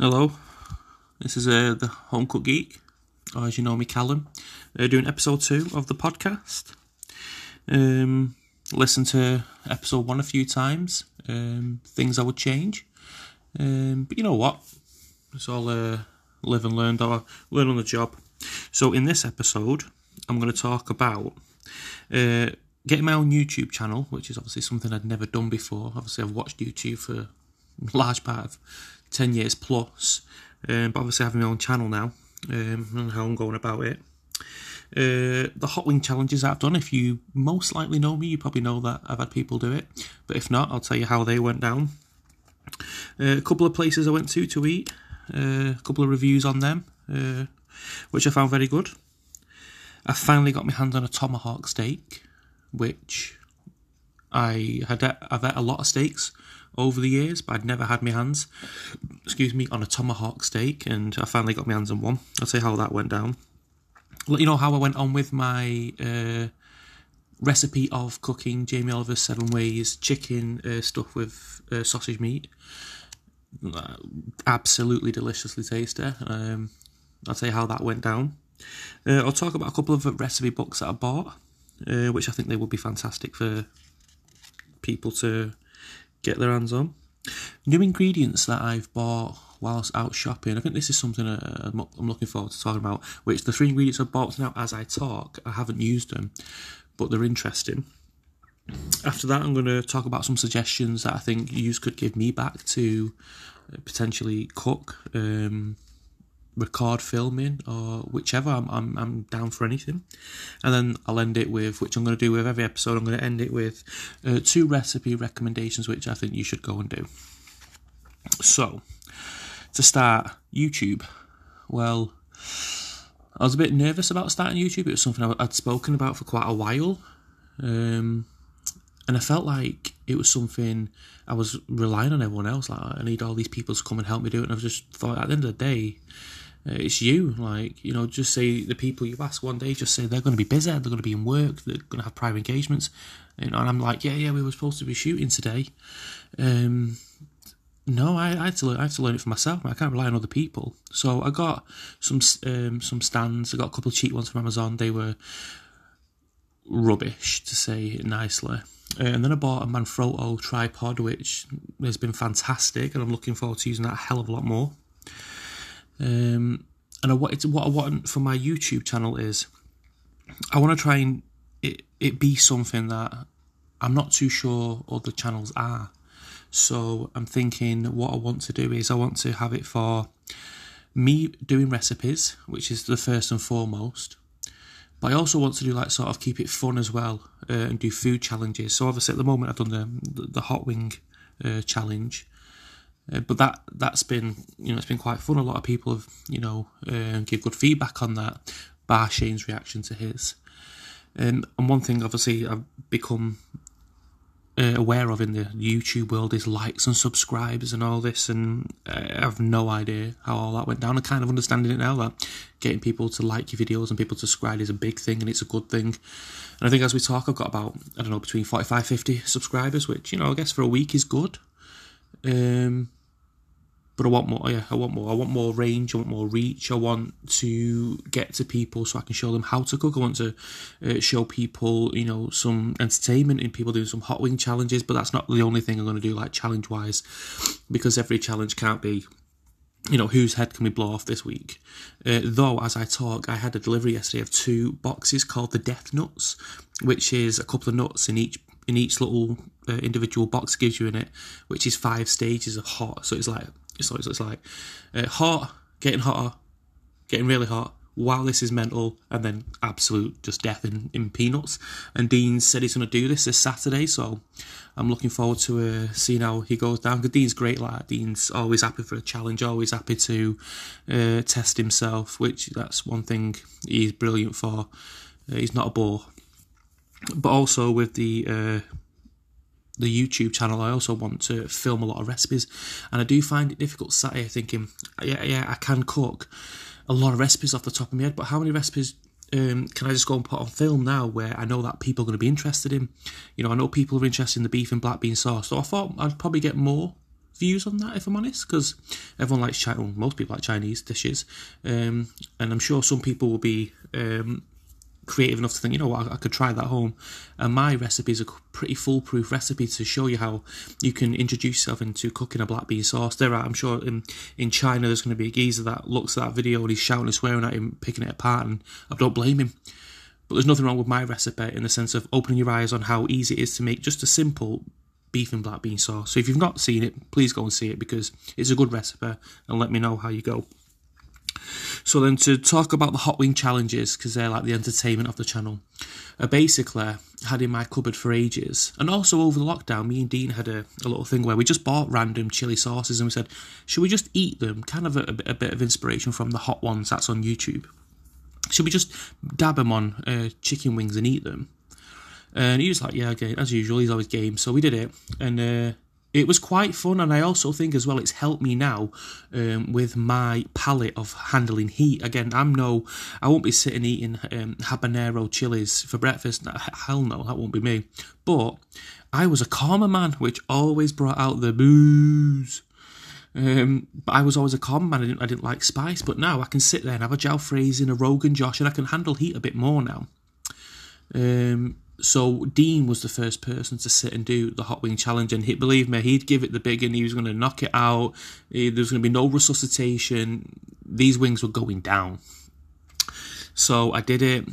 Hello, this is uh, the Home Cook Geek, or as you know me, Callum, uh, doing episode two of the podcast. Um, listened to episode one a few times. Um, things I would change, um, but you know what? It's all uh, live and learn, or learn on the job. So in this episode, I'm going to talk about uh, getting my own YouTube channel, which is obviously something I'd never done before. Obviously, I've watched YouTube for large part of 10 years plus, um, but obviously having my own channel now um, and how I'm going about it. Uh, the hot wing challenges I've done, if you most likely know me, you probably know that I've had people do it, but if not, I'll tell you how they went down. Uh, a couple of places I went to to eat, uh, a couple of reviews on them, uh, which I found very good. I finally got my hands on a tomahawk steak, which I had. I've had a lot of steaks over the years, but I'd never had my hands, excuse me, on a tomahawk steak, and I finally got my hands on one. I'll tell you how that went down. Let you know how I went on with my uh, recipe of cooking Jamie Oliver's Seven Ways chicken uh, stuff with uh, sausage meat. Absolutely deliciously tasty. Um, I'll tell you how that went down. Uh, I'll talk about a couple of recipe books that I bought, uh, which I think they would be fantastic for people to get their hands on. New ingredients that I've bought whilst out shopping. I think this is something uh, I'm looking forward to talking about. Which the three ingredients I've bought now as I talk, I haven't used them, but they're interesting. After that, I'm going to talk about some suggestions that I think you could give me back to uh, potentially cook. Um, record filming or whichever. I'm, I'm, I'm down for anything. And then I'll end it with, which I'm going to do with every episode, I'm going to end it with uh, two recipe recommendations which I think you should go and do. So, to start, YouTube. Well, I was a bit nervous about starting YouTube. It was something I'd spoken about for quite a while. Um, and I felt like it was something I was relying on everyone else. Like I need all these people to come and help me do it. And I just thought at the end of the day, it's you. Like, you know, just say the people you ask one day, just say they're going to be busy, they're going to be in work, they're going to have private engagements. And I'm like, yeah, yeah, we were supposed to be shooting today. Um, no, I, I, had to learn, I had to learn it for myself. I can't rely on other people. So I got some um, some stands. I got a couple of cheap ones from Amazon. They were rubbish, to say it nicely. Uh, and then I bought a Manfrotto tripod, which has been fantastic, and I'm looking forward to using that a hell of a lot more. Um, and I to, what I want for my YouTube channel is I want to try and it, it be something that I'm not too sure other channels are. So I'm thinking what I want to do is I want to have it for me doing recipes, which is the first and foremost. But I also want to do like sort of keep it fun as well uh, and do food challenges. So obviously at the moment I've done the the hot wing uh, challenge, uh, but that that's been you know it's been quite fun. A lot of people have you know uh, give good feedback on that. Bar Shane's reaction to his, um, and one thing obviously I've become uh, aware of in the YouTube world is likes and subscribes and all this, and I have no idea how all that went down. I'm kind of understanding it now that getting people to like your videos and people to subscribe is a big thing and it's a good thing. And I think as we talk, I've got about I don't know between 45, 50 subscribers, which you know I guess for a week is good. Um, but I want more. Yeah, I want more. I want more range. I want more reach. I want to get to people so I can show them how to cook. I want to uh, show people, you know, some entertainment in people doing some hot wing challenges. But that's not the only thing I'm going to do, like challenge wise, because every challenge can't be. You know, whose head can we blow off this week? Uh, though, as I talk, I had a delivery yesterday of two boxes called the Death Nuts, which is a couple of nuts in each in each little uh, individual box gives you in it, which is five stages of hot. So it's like so it's, like uh, hot, getting hotter, getting really hot. Wow, this is mental, and then absolute just death in, in peanuts. And Dean said he's going to do this this Saturday, so I'm looking forward to uh, seeing how he goes down. Because Dean's great, like Dean's always happy for a challenge, always happy to uh, test himself, which that's one thing he's brilliant for. Uh, he's not a bore, but also with the uh, the YouTube channel, I also want to film a lot of recipes, and I do find it difficult sat here thinking, yeah, yeah, I can cook a lot of recipes off the top of my head, but how many recipes um, can I just go and put on film now where I know that people are going to be interested in? You know, I know people are interested in the beef and black bean sauce, so I thought I'd probably get more views on that, if I'm honest, because everyone likes Chinese, Well, most people like Chinese dishes, um, and I'm sure some people will be um, creative enough to think, you know what, I, I could try that home. And my recipe is a pretty foolproof recipe to show you how you can introduce yourself into cooking a black bean sauce. There are, I'm sure, in in China, there's going to be a geezer that looks at that video and he's shouting and swearing at him, picking it apart, and I don't blame him. But there's nothing wrong with my recipe in the sense of opening your eyes on how easy it is to make just a simple beef and black bean sauce. So if you've not seen it, please go and see it because it's a good recipe and let me know how you go. So then to talk about the hot wing challenges because they're like the entertainment of the channel. I basically had in my cupboard for ages, and also over the lockdown, me and Dean had a, a little thing where we just bought random chili sauces and we said, should we just eat them? Kind of a, a, a bit of inspiration from the hot ones that's on YouTube. Should we just dab them on uh, chicken wings and eat them? And he was like, yeah, okay, as usual, he's always game. So we did it, and uh, it was quite fun. And I also think as well, it's helped me now um, with my palate of handling heat. Again, I'm no, I won't be sitting eating um, habanero chilies for breakfast. Hell no, that won't be me. But I was a korma man, which always brought out the booze. Um, but I was always a calm man. I didn't, I didn't like spice. But now I can sit there and have a jalfrezi and a Rogan Josh, and I can handle heat a bit more now. Um, so Dean was the first person to sit and do the hot wing challenge, and he believe me, he'd give it the big, and he was going to knock it out. There was going to be no resuscitation. These wings were going down. So I did it.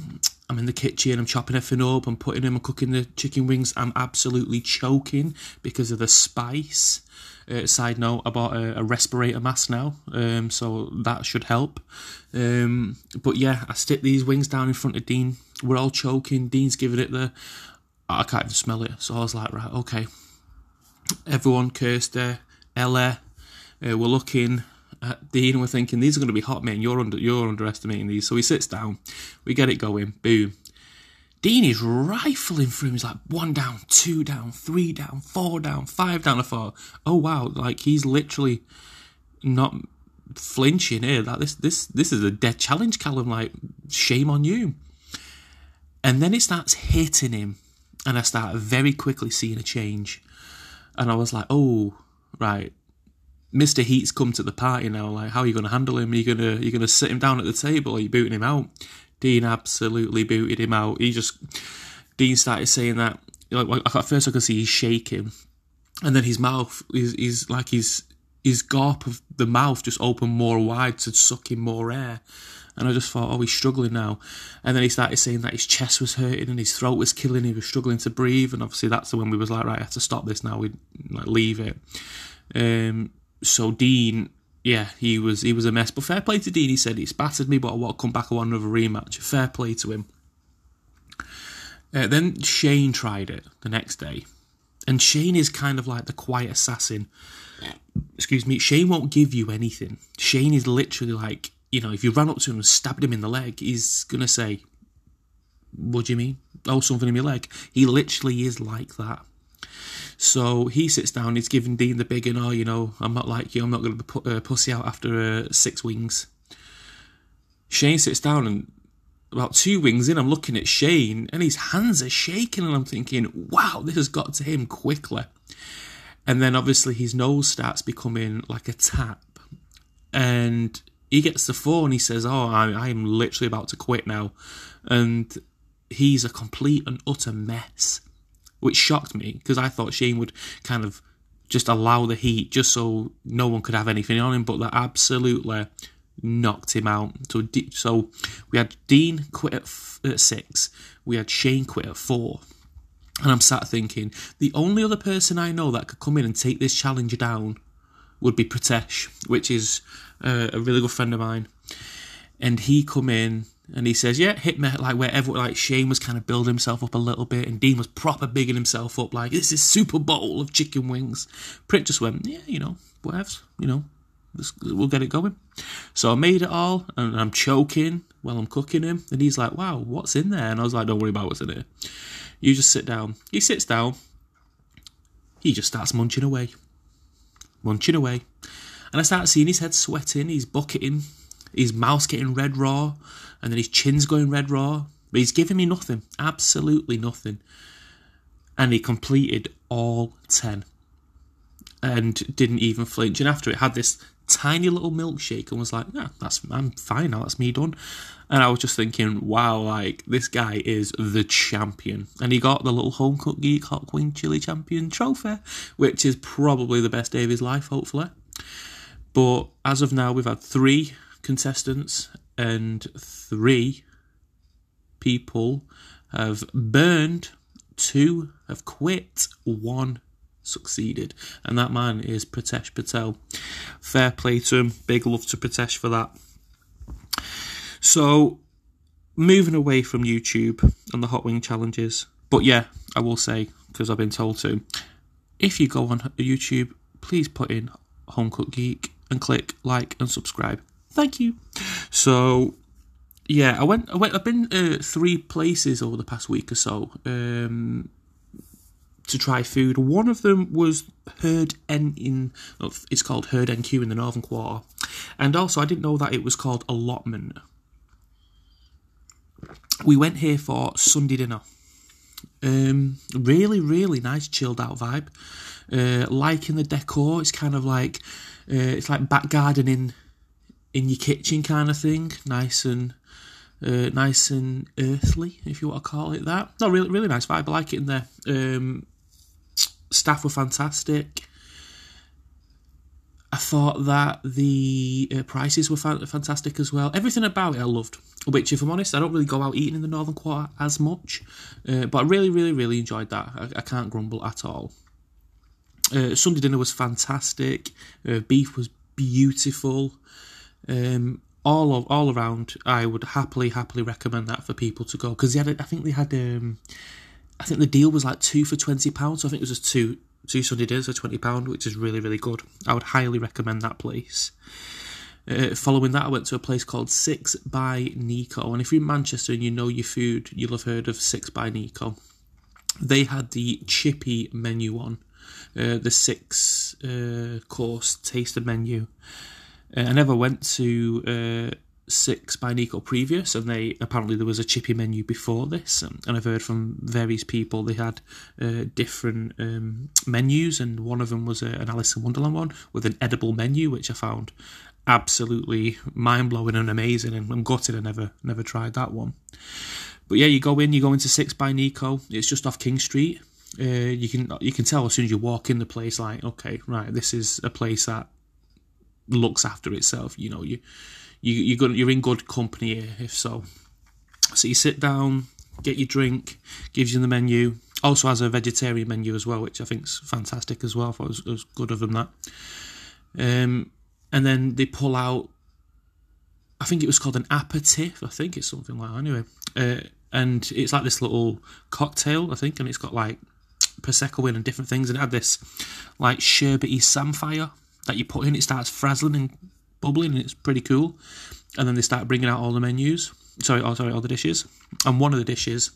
I'm in the kitchen. I'm chopping everything up. I'm putting them. I'm cooking the chicken wings. I'm absolutely choking because of the spice. Uh, side note, I bought a, a respirator mask now, um, so that should help. Um, but yeah, I stick these wings down in front of Dean. We're all choking. Dean's giving it the. I can't even smell it. So I was like, right, okay. Everyone, Kirsty, Ella, uh, we're looking Dean. We're thinking these are going to be hot, man. You're under, you're underestimating these. So he sits down. We get it going. Boom. Dean is rifling through. He's like one down, two down, three down, four down, five down, a four. Oh wow! Like he's literally not flinching eh? here. That this this this is a dead challenge, Callum. Like shame on you. And then it starts hitting him, and I start very quickly seeing a change. And I was like, oh right, Mister Heat's come to the party now. Like, how are you going to handle him? Are you gonna you gonna sit him down at the table? Or are you booting him out? Dean absolutely booted him out. He just Dean started saying that like at first I could see he's shaking, and then his mouth is is like his his gulp of the mouth just opened more wide to suck in more air. And I just thought, oh, he's struggling now. And then he started saying that his chest was hurting and his throat was killing. He was struggling to breathe. And obviously, that's the when we was like, right, I have to stop this now. We like leave it. Um, so Dean yeah, he was he was a mess. But fair play to Dean. He said he's battered me, but I want to come back. I want another rematch. Fair play to him. Uh, then Shane tried it the next day, and Shane is kind of like the quiet assassin. Excuse me. Shane won't give you anything. Shane is literally like you know, if you ran up to him and stabbed him in the leg, he's gonna say, "What do you mean? Oh, something in my leg." He literally is like that. So he sits down, he's giving Dean the big and oh, you know, I'm not like you, I'm not going to put uh, pussy out after uh, six wings. Shane sits down and about two wings in, I'm looking at Shane and his hands are shaking and I'm thinking, wow, this has got to him quickly. And then obviously his nose starts becoming like a tap. And he gets the and he says, oh, I, I'm literally about to quit now. And he's a complete and utter mess which shocked me because I thought Shane would kind of just allow the heat just so no one could have anything on him, but that absolutely knocked him out. So, so we had Dean quit at, f- at six, we had Shane quit at four. And I'm sat thinking, the only other person I know that could come in and take this challenge down would be Pritesh, which is uh, a really good friend of mine. And he come in and he says, "Yeah, hit me like wherever." Like Shane was kind of building himself up a little bit, and Dean was proper bigging himself up, like this is Super Bowl of chicken wings. Pritt just went, "Yeah, you know, whatever, you know, we'll get it going." So I made it all, and I'm choking while I'm cooking him, and he's like, "Wow, what's in there?" And I was like, "Don't worry about what's in it. You just sit down." He sits down. He just starts munching away, munching away, and I start seeing his head sweating. He's bucketing his mouth's getting red raw, and then his chin's going red raw. But he's giving me nothing, absolutely nothing. And he completed all 10. and didn't even flinch. And after it had this tiny little milkshake and was like, "Yeah, that's I'm fine now. That's me done." And I was just thinking, "Wow, like this guy is the champion." And he got the little home cooked geek hot wing chili champion trophy, which is probably the best day of his life, hopefully. But as of now, we've had three contestants and three people have burned, two have quit, one succeeded. And that man is Pritesh Patel. Fair play to him. Big love to Pritesh for that. So, moving away from YouTube and the hot wing challenges. But yeah, I will say, because I've been told to, if you go on YouTube, please put in Home Cook Geek and click like and subscribe. Thank you. So, yeah, I went. I went. I've been uh, three places over the past week or so. Um, to try food. One of them was Herd N in it's called Herd NQ in the Northern Quarter, and also I didn't know that it was called Allotment. We went here for Sunday dinner. Um, really, really nice, chilled out vibe. Uh, liking the decor. It's kind of like uh, it's like back gardening in your kitchen kind of thing. Nice and uh, nice and earthly, if you want to call it that. No, really, really nice vibe. I like it in there. Um, staff were fantastic. I thought that the uh, prices were fa- fantastic as well. Everything about it I loved. Which, if I'm honest, I don't really go out eating in the Northern Quarter as much. Uh, but I really, really, really enjoyed that. I, I can't grumble at all. Uh, Sunday dinner was fantastic. Uh, beef was beautiful. Um, all of, all around, I would happily, happily recommend that for people to go because they had. I think they had um, I think the deal was like two for twenty pounds. So I think it was just two two Sunday dinners for twenty pound, which is really really good. I would highly recommend that place. Uh, following that, I went to a place called Six by Nico, and if you're in Manchester and you know your food, you'll have heard of Six by Nico. They had the chippy menu on, uh, the six uh, course taster menu. Uh, I never went to uh, six by Nico previous, and they apparently there was a chippy menu before this, um, and I've heard from various people they had uh, different um, menus, and one of them was a, an Alice in Wonderland one with an edible menu, which I found absolutely mind blowing and amazing, and I'm gutted I never never tried that one. But yeah, you go in, you go into Six by Nico. It's just off King Street. Uh, you can you can tell as soon as you walk in the place, like okay, right, this is a place that looks after itself. You know, you you you're good, you're in good company here if so. So you sit down, get your drink, gives you the menu. Also has a vegetarian menu as well, which I think is fantastic as well. I thought it was, it was good of them that. Um, and then they pull out. I think it was called an aperitif. I think it's something like that. Anyway, uh, and it's like this little cocktail, I think, and it's got like prosecco in and different things, and it had this like sherbety samphire that you put in. It starts frazzling and bubbling, and it's pretty cool. And then they start bringing out all the menus. Sorry, oh, sorry, all the dishes. And one of the dishes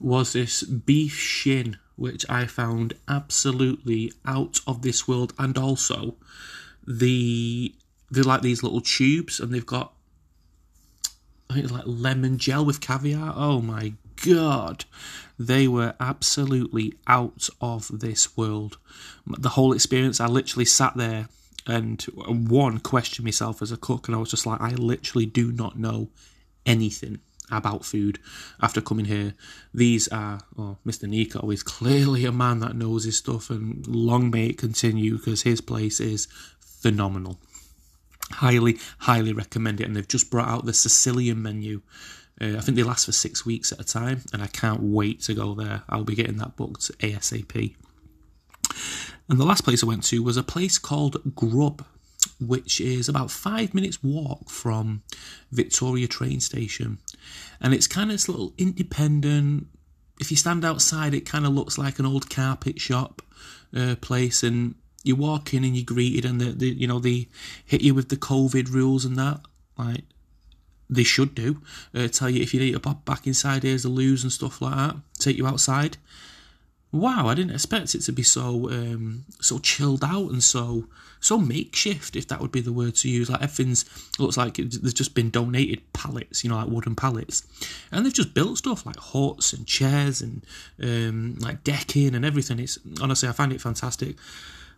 was this beef shin, which I found absolutely out of this world. And also, the they're like these little tubes, and they've got I think it's like lemon gel with caviar. Oh my god, they were absolutely out of this world. The whole experience, I literally sat there and one questioned myself as a cook, and I was just like, I literally do not know anything about food after coming here. These are, oh, Mr. Nico is clearly a man that knows his stuff, and long may it continue because his place is phenomenal. Highly, highly recommend it. And they've just brought out the Sicilian menu. Uh, I think they last for six weeks at a time, and I can't wait to go there. I'll be getting that booked ASAP. And the last place I went to was a place called Grub, which is about five minutes walk from Victoria train station. And it's kind of this little independent. If you stand outside, it kind of looks like an old carpet shop uh, place, and you walk in and you're greeted, and the, the you know they hit you with the COVID rules and that, like they should do. Uh, tell you if you need to pop back inside, here's the loos and stuff like that. Take you outside wow, I didn't expect it to be so um, so chilled out and so so makeshift, if that would be the word to use. Like everything's looks like there's just been donated pallets, you know, like wooden pallets, and they've just built stuff like huts and chairs and um, like decking and everything. It's honestly, I find it fantastic.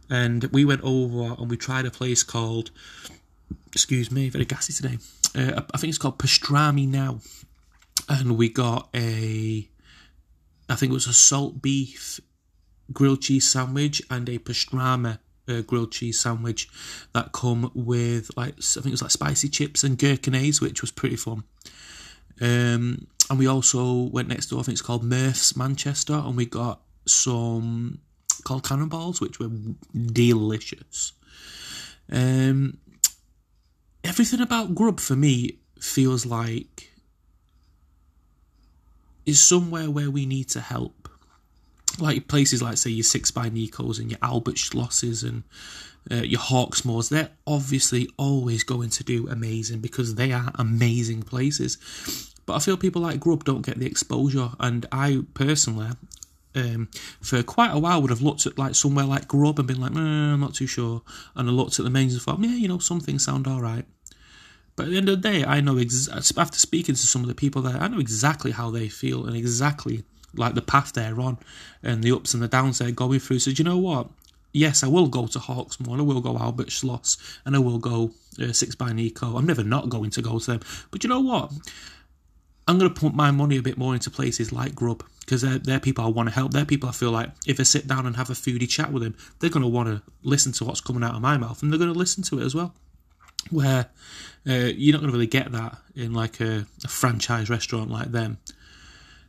and we went over and we tried a place called, excuse me, very gassy today. Uh, I think it's called Pastrami now, and we got a, I think it was a salt beef grilled cheese sandwich and a pastrami uh, grilled cheese sandwich that come with like I think it was like spicy chips and gherkinaise, which was pretty fun. Um, and we also went next door. I think it's called Murph's Manchester, and we got some called cannonballs, which were delicious. Um, everything about Grub for me feels like is somewhere where we need to help. Like places like say your Six by Nicos and your Albert Schlosses and uh, your Hawksmoors, they're obviously always going to do amazing because they are amazing places. But I feel people like Grub don't get the exposure, and I personally, um, for quite a while, would have looked at like somewhere like Grub and been like, eh, I'm not too sure, and I looked at the menus and thought, yeah, you know, some things sound all right. But at the end of the day, I know ex- after speaking to some of the people there, I know exactly how they feel and exactly like the path they're on and the ups and the downs they're going through. So, do you know what? Yes, I will go to Hawksmoor, I will go Albert Schloss, and I will go uh, Six by Nico. I'm never not going to go to them. But you know what? I'm going to put my money a bit more into places like Grub because they're, they're people I want to help. They're people I feel like if I sit down and have a foodie chat with them, they're going to want to listen to what's coming out of my mouth and they're going to listen to it as well. Where uh, you're not going to really get that in like a, a franchise restaurant like them.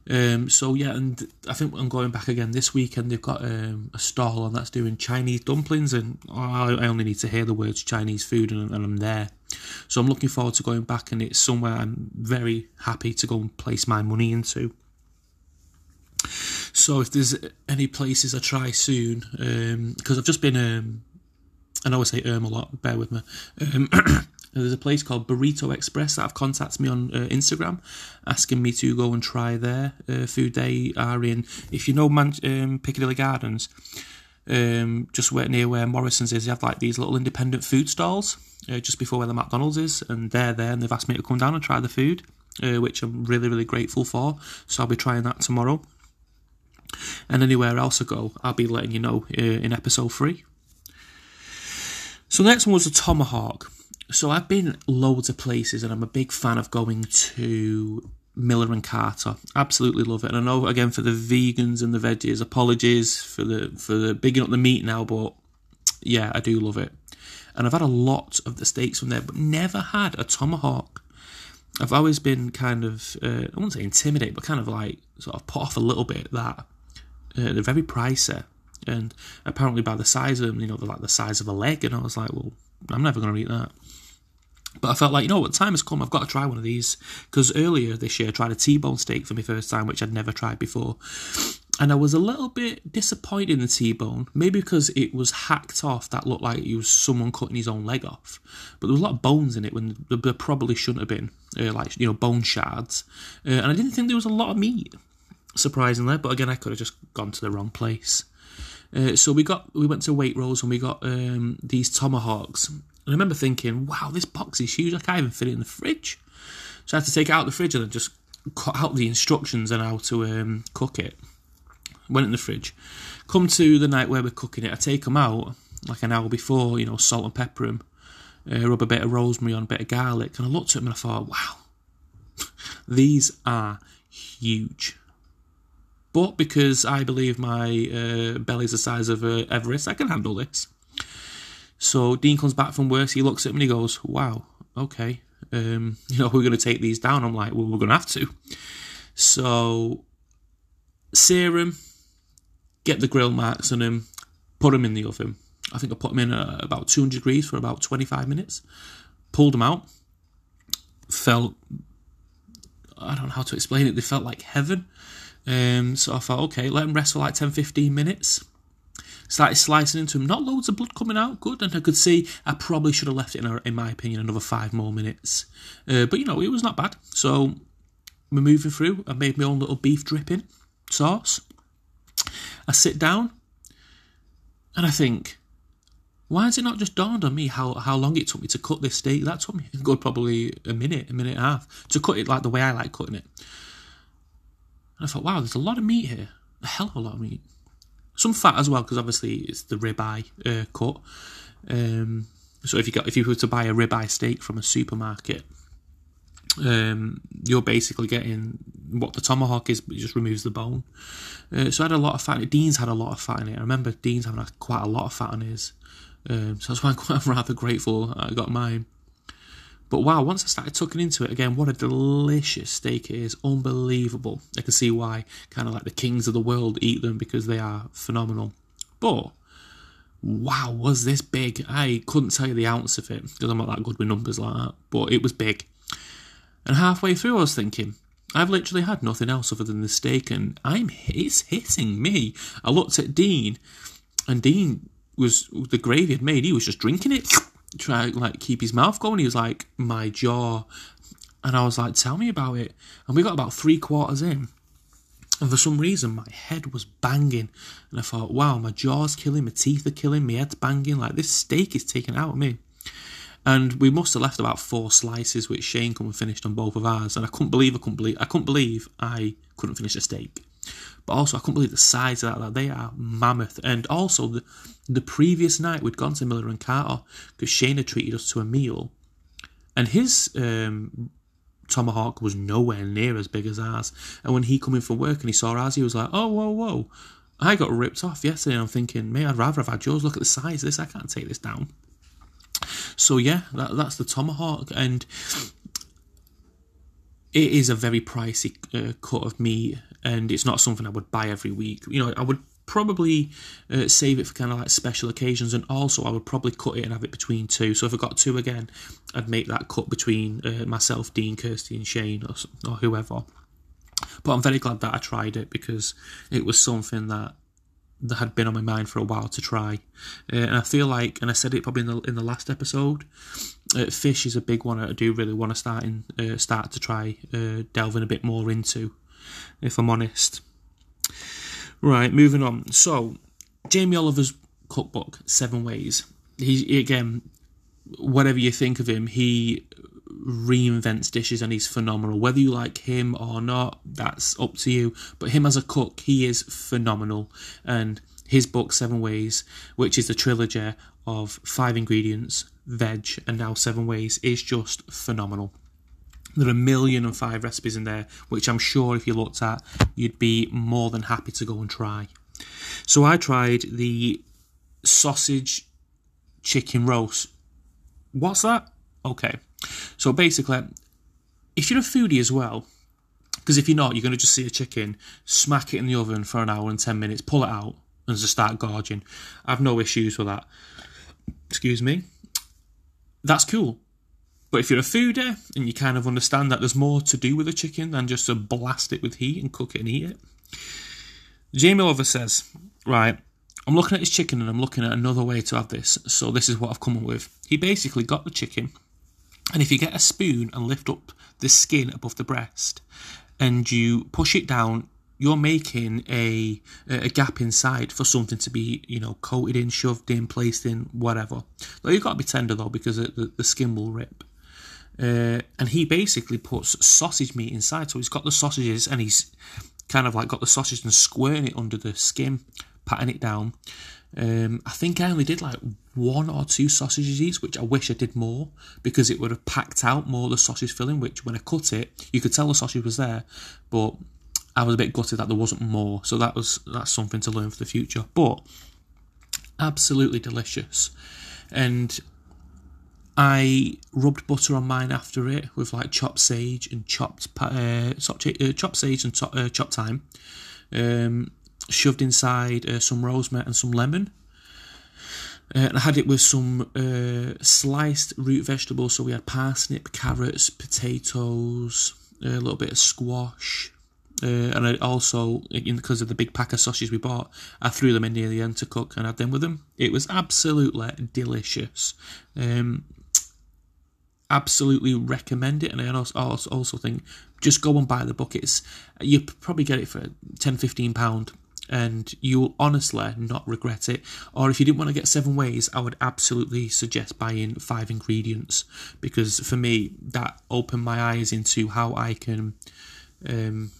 Um, so yeah, and I think I'm going back again this weekend. They've got um, a stall and that's doing Chinese dumplings, and I, I only need to hear the words Chinese food, and, and, I'm there. So I'm looking forward to going back, and it's somewhere I'm very happy to go and place my money into. So if there's any places I try soon, because um, I've just been, um, I I say erm a lot, bear with me. Um, there's a place called Burrito Express that have contacted me on uh, Instagram, asking me to go and try their uh, food. They are in, if you know Man- um, Piccadilly Gardens, um, just where, near where Morrison's is, they have like these little independent food stalls uh, just before where the McDonald's is, and they're there, and they've asked me to come down and try the food, uh, which I'm really, really grateful for. So I'll be trying that tomorrow. And anywhere else I go, I'll be letting you know uh, in episode three. So the next one was a tomahawk. So I've been loads of places, and I'm a big fan of going to Miller and Carter. Absolutely love it. And I know again for the vegans and the veggies, apologies for the for the bigging up the meat now, but yeah, I do love it. And I've had a lot of the steaks from there, but never had a tomahawk. I've always been kind of uh, I wouldn't say intimidated, but kind of like sort of put off a little bit that uh, they're very pricey. And apparently by the size of them, you know, they're like the size of a leg, and I was like, well, I'm never going to eat that. But I felt like, you know what, time has come, I've got to try one of these. Because earlier this year I tried a T-bone steak for my first time, which I'd never tried before. And I was a little bit disappointed in the T-bone, maybe because it was hacked off, that looked like it was someone cutting his own leg off. But there was a lot of bones in it when there probably shouldn't have been, uh, like, you know, bone shards. Uh, and I didn't think there was a lot of meat, surprisingly. But again, I could have just gone to the wrong place. Uh, so we got we went to Waitrose and we got um, these tomahawks, I remember thinking, wow, this box is huge. I can't even fit it in the fridge. So I had to take it out of the fridge and then just cut out the instructions on how to um, cook it. Went in the fridge. Come to the night where we're cooking it, I take them out like an hour before, you know, salt and pepper them, uh, rub a bit of rosemary on, a bit of garlic, and I looked at them and I thought, wow, these are huge. But because I believe my uh, belly's the size of uh, Everest, I can handle this. So Dean comes back from work, he looks at me and he goes, Wow, okay. Um, you know, we're going to take these down. I'm like, Well, we're going to have to. So, serum, get the grill marks on them, put them in the oven. I think I put them in at about 200 degrees for about 25 minutes. Pulled them out. Felt, I don't know how to explain it, they felt like heaven. Um, so I thought, okay, let him rest for like 10 15 minutes started slicing into him. Not loads of blood coming out, good. And I could see I probably should have left it, in, in my opinion, another five more minutes. Uh, but you know, it was not bad. So we're moving through. I made my own little beef dripping sauce. I sit down and I think, why has it not just dawned on me how, how long it took me to cut this steak? That took me a good probably a minute, a minute and a half to cut it like the way I like cutting it. And I thought, wow, there's a lot of meat here, a hell of a lot of meat. some fat as well because obviously it's the ribeye uh, cut. Um, so if you got if you were to buy a ribeye steak from a supermarket, um, you're basically getting what the tomahawk is, but it just removes the bone. Uh, so I had a lot of fat. Dean's had a lot of fat in it. I remember Dean's having a, quite a lot of fat on his. Um, so that's why I'm quite rather grateful I got mine. But wow, once I started tucking into it again, what a delicious steak it is. Unbelievable. I can see why kind of like the kings of the world eat them because they are phenomenal. But wow, was this big? I couldn't tell you the ounce of it because I'm not that good with numbers like that. But it was big. And halfway through, I was thinking, I've literally had nothing else other than the steak, and I'm it's hitting me. I looked at Dean, and Dean was the gravy had made. He was just drinking it, to like keep his mouth going. He was like, "My jaw," and I was like, "Tell me about it." And we got about three quarters in, and for some reason, my head was banging, and I thought, "Wow, my jaw's killing, my teeth are killing, my head's banging. Like this steak is taking out of me." And we must have left about four slices, which Shane come and finished on both of ours. And I couldn't believe I couldn't believe I couldn't believe I couldn't finish a steak. But also I couldn't believe the size of that. Like, they are mammoth. And also the the previous night we'd gone to Miller and Carter because Shane had treated us to a meal, and his um, tomahawk was nowhere near as big as ours. And when he come in for work and he saw ours, he was like, "Oh, whoa, whoa." I got ripped off yesterday, I'm thinking, mate, I'd rather have had yours. Look at the size of this. I can't take this down. So yeah, that, that's the tomahawk, and it is a very pricey uh, cut of meat, and it's not something I would buy every week. You know, I would probably uh, save it for kind of like special occasions, and also I would probably cut it and have it between two. So if I got two again, I'd make that cut between uh, myself, Dean, Kirsty, and Shane, or, or whoever. But I'm very glad that I tried it because it was something that that had been on my mind for a while to try. Uh, and I feel like, and I said it probably in the in the last episode, uh, fish is a big one. I do really want to start in uh, start to try uh, delving a bit more into, if I'm honest. Right, moving on. So, Jamie Oliver's cookbook, Seven Ways. He again, whatever you think of him, he reinvents dishes and he's phenomenal. Whether you like him or not, that's up to you. But him as a cook, he is phenomenal. And his book, Seven Ways, which is the trilogy of five ingredients, veg, and now seven ways, is just phenomenal. There are a million and five recipes in there, which I'm sure if you looked at, you'd be more than happy to go and try. So I tried the sausage chicken roast. What's that? Okay. So basically, if you're a foodie as well, because if you're not, you're going to just see a chicken, smack it in the oven for an hour and 10 minutes, pull it out, and just start gorging. I have no issues with that. Excuse me. That's cool. But if you're a foodie and you kind of understand that there's more to do with a chicken than just to blast it with heat and cook it and eat it, Jamie Oliver says, right, I'm looking at his chicken and I'm looking at another way to have this. So this is what I've come up with. He basically got the chicken, and if you get a spoon and lift up the skin above the breast and you push it down, you're making a a gap inside for something to be, you know, coated in, shoved in, placed in, whatever. Though you've got to be tender though because the, the skin will rip. Uh, and he basically puts sausage meat inside. So he's got the sausages and he's kind of like got the sausage and squirting it under the skin, patting it down. Um, I think I only did like one or two sausages each, which I wish I did more because it would have packed out more the sausage filling. Which when I cut it, you could tell the sausage was there, but I was a bit gutted that there wasn't more. So that was that's something to learn for the future. But absolutely delicious, and I rubbed butter on mine after it with like chopped sage and chopped uh, uh, chopped sage and to- uh, chopped thyme. Um, shoved inside uh, some rosemary and some lemon. Uh, and I had it with some uh, sliced root vegetables. So we had parsnip, carrots, potatoes, a little bit of squash. Uh, and I also, because of the big pack of sausages we bought, I threw them in near the end to cook and had them with them. It was absolutely delicious. Um, absolutely recommend it. And I also, also think just go and buy the buckets. You probably get it for 10 15 pound and you'll honestly not regret it. Or if you didn't want to get seven ways, I would absolutely suggest buying five ingredients because for me that opened my eyes into how I can um,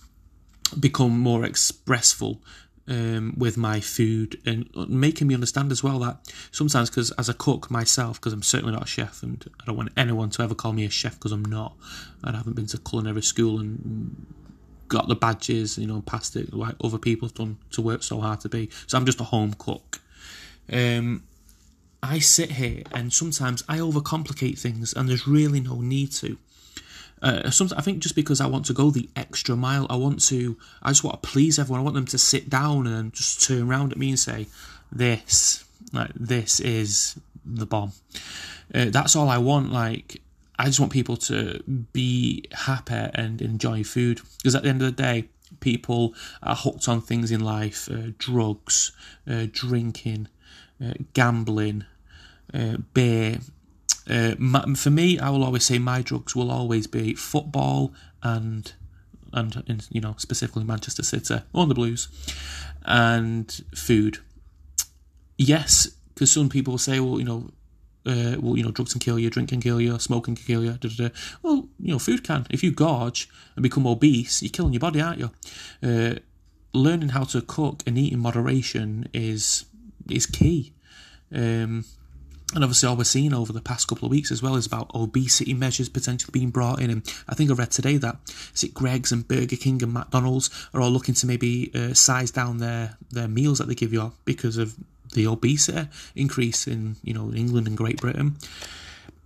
become more expressful um, with my food and making me understand as well that sometimes, because as a cook myself, because I'm certainly not a chef and I don't want anyone to ever call me a chef because I'm not, and I haven't been to culinary school and got the badges, you know, passed it like other people have done to work so hard to be. So I'm just a home cook. Um, I sit here and sometimes I overcomplicate things, and there's really no need to. Uh, sometimes I think just because I want to go the extra mile, I want to, I just want to please everyone. I want them to sit down and just turn around at me and say, "This, like, this is the bomb." Uh, that's all I want. Like, I just want people to be happy and enjoy food because at the end of the day, people are hooked on things in life: uh, drugs, uh, drinking, uh, gambling, uh, beer. Uh, for me, I will always say my drugs will always be football and and in, you know specifically Manchester City or the Blues and food. Yes, because some people say, well, you know, uh, well, you know, drugs can kill you, drink can kill you, smoking can kill you. Da, da, da. Well, you know, food can. If you gorge and become obese, you're killing your body, aren't you? Uh, learning how to cook and eat in moderation is is key. Um, and obviously, all we're seeing over the past couple of weeks as well is about obesity measures potentially being brought in. And I think I read today that is it Greggs and Burger King and McDonald's are all looking to maybe uh, size down their, their meals that they give you because of the obesity increase in you know England and Great Britain.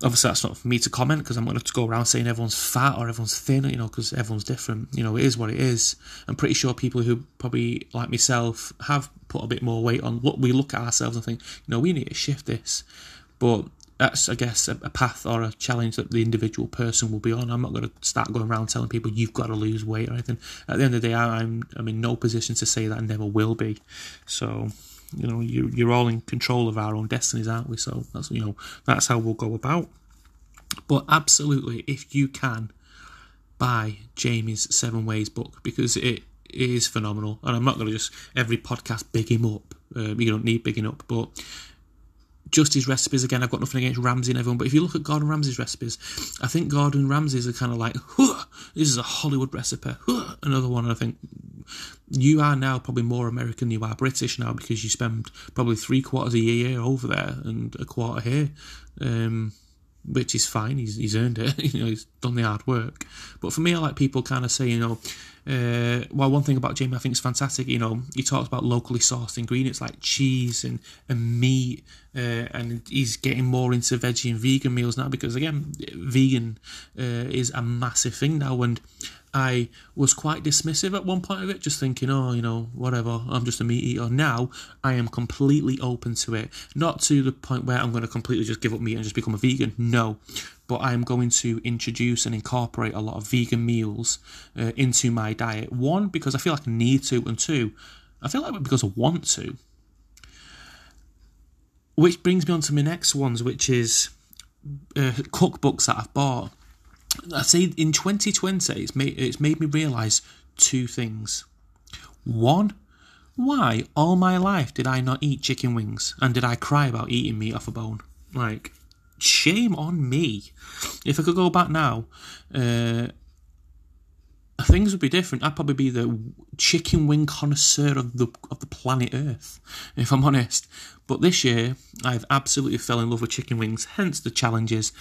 Obviously, that's not for me to comment because I'm going to go around saying everyone's fat or everyone's thin, you know, because everyone's different. You know, it is what it is. I'm pretty sure people who probably like myself have put a bit more weight on. What we look at ourselves and think, you know, we need to shift this. But that's, I guess, a, path or a challenge that the individual person will be on. I'm not going to start going around telling people you've got to lose weight or anything. At the end of the day, I'm I'm in no position to say that and never will be. So you know, you, you're all in control of our own destinies, aren't we? So that's you know that's how we'll go about. But absolutely, if you can, buy Jamie's Seven Ways book because it is phenomenal. And I'm not going to just every podcast big him up. Uh, you don't need bigging up, but just his recipes again. I've got nothing against Ramsay and everyone, but if you look at Gordon Ramsay's recipes, I think Gordon Ramsay's are kind of like, this is a Hollywood recipe. Another one, I think you are now probably more American than you are British now because you spend probably three quarters of a year over there and a quarter here. Um, which is fine. He's he's earned it. you know, he's done the hard work. But for me, I like people kind of say, you know, uh, well, one thing about Jamie I think is fantastic. You know, he talks about locally sourced ingredients like cheese and and meat, uh, and he's getting more into veggie and vegan meals now because again, vegan uh, is a massive thing now and I was quite dismissive at one point of it, just thinking, oh, you know, whatever, I'm just a meat eater. Now I am completely open to it. Not to the point where I'm going to completely just give up meat and just become a vegan. No. But I am going to introduce and incorporate a lot of vegan meals uh, into my diet. One, because I feel like I need to, and two, I feel like because I want to. Which brings me on to my next ones, which is uh, cookbooks that I've bought I say in 2020, it's made, it's made me realise two things. One, why all my life did I not eat chicken wings and did I cry about eating meat off a bone? Like, shame on me. If I could go back now, uh, things would be different. I'd probably be the chicken wing connoisseur of the of the planet Earth, if I'm honest. But this year, I've absolutely fell in love with chicken wings. Hence the challenges.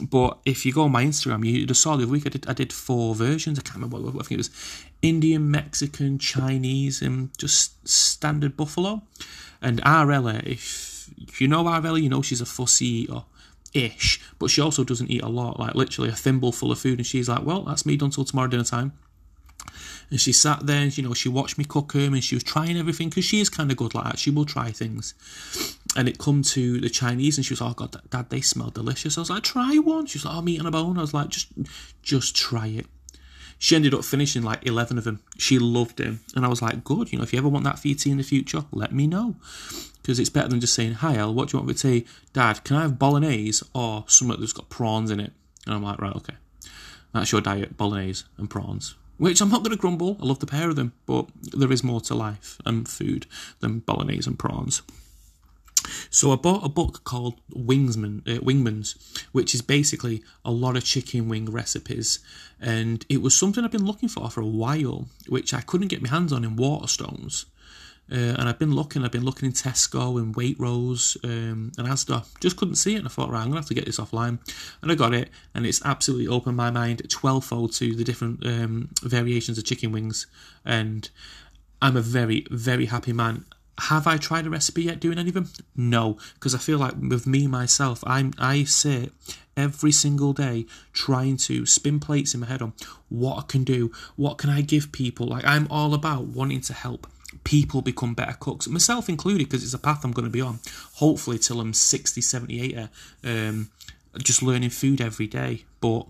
But if you go on my Instagram, you just saw the other week I did I did four versions. I can't remember what I think it was Indian, Mexican, Chinese, and just standard buffalo. And Arella, if if you know Arella, you know she's a fussy eater ish, but she also doesn't eat a lot, like literally a thimble full of food. And she's like, well, that's me done till tomorrow dinner time. And she sat there and, you know, she watched me cook them and she was trying everything because she is kind of good like that. She will try things. And it come to the Chinese and she was like, oh, God, Dad, they smell delicious. I was like, try one. She was like, oh, meat on a bone. I was like, just, just try it. She ended up finishing like 11 of them. She loved them. And I was like, good, you know, if you ever want that for your tea in the future, let me know because it's better than just saying, "Hi, El, what do you want to say, Dad? Can I have bolognese or something that's got prawns in it?" And I'm like, "Right, okay, that's your diet: bolognese and prawns." Which I'm not going to grumble. I love the pair of them, but there is more to life and food than bolognese and prawns. So I bought a book called Wingsman, uh, Wingmans, which is basically a lot of chicken wing recipes, and it was something I've been looking for for a while, which I couldn't get my hands on in Waterstones. Uh, and I've been looking, I've been looking in Tesco and Waitrose um, and Asda. Just couldn't see it, and I thought, right, I'm gonna have to get this offline. And I got it, and it's absolutely opened my mind twelvefold to the different um, variations of chicken wings. And I'm a very, very happy man. Have I tried a recipe yet doing any of them? No, because I feel like with me myself, I'm I sit every single day trying to spin plates in my head on what I can do, what can I give people. Like I'm all about wanting to help people become better cooks, myself included, because it's a path I'm going to be on. Hopefully, till I'm 60, 70, 80, um, just learning food every day. But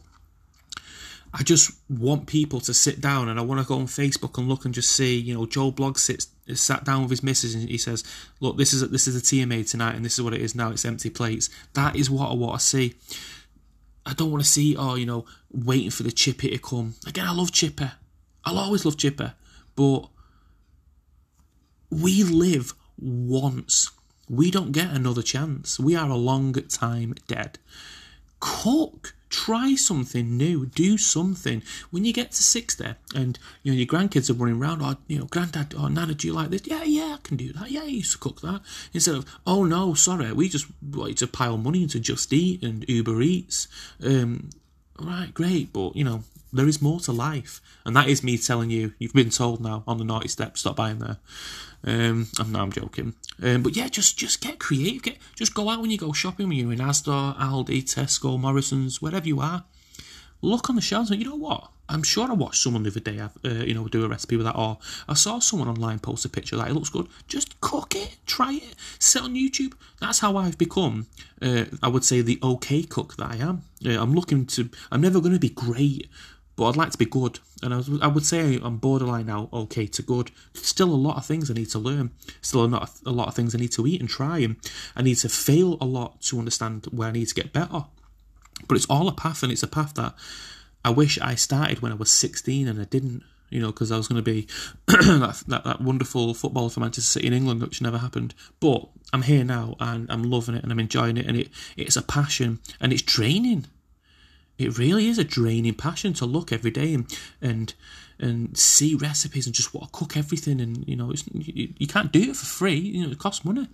I just want people to sit down, and I want to go on Facebook and look and just see, you know, Joe Blog sits sat down with his missus and he says, "Look, this is a, this is a tea I made tonight, and this is what it is now. It's empty plates. That is what I want to see." I don't want to see, oh, you know, waiting for the chippy to come. Again, I love chipper. I'll always love chipper, but we live once. We don't get another chance. We are a long time dead. Cook. Try something new. Do something. When you get to 60 and you know your grandkids are running around, or oh, you know, granddad or oh, nana, do you like this? Yeah, yeah, I can do that. Yeah, I used to cook that. Instead of, oh no, sorry, we just want to pile money into Just Eat and Uber Eats. Um, right, great, but you know, there is more to life, and that is me telling you. You've been told now on the naughty step. Stop buying there. Um, I'm, no, I'm joking. Um, but yeah, just just get creative. Get just go out when you go shopping. When you're in Asda, Aldi, Tesco, Morrison's, wherever you are. Look on the shelves and you know what? I'm sure I watched someone the other day, uh, you know, do a recipe with that, or I saw someone online post a picture that it looks good. Just cook it, try it, sit on YouTube. That's how I've become. Uh, I would say the okay cook that I am. Uh, I'm looking to. I'm never going to be great, but I'd like to be good. And I, was, I would say I'm borderline now, okay to good. Still a lot of things I need to learn. Still a lot, of, a lot of things I need to eat and try. And I need to fail a lot to understand where I need to get better. But it's all a path, and it's a path that I wish I started when I was 16 and I didn't. You know, because I was going to be that, that, that wonderful footballer for Manchester City in England, which never happened. But I'm here now, and I'm loving it, and I'm enjoying it, and it it's a passion, and it's draining it really is a draining passion to look every day and and and see recipes and just want to cook everything and you know you, you, can't do it for free you know it costs money.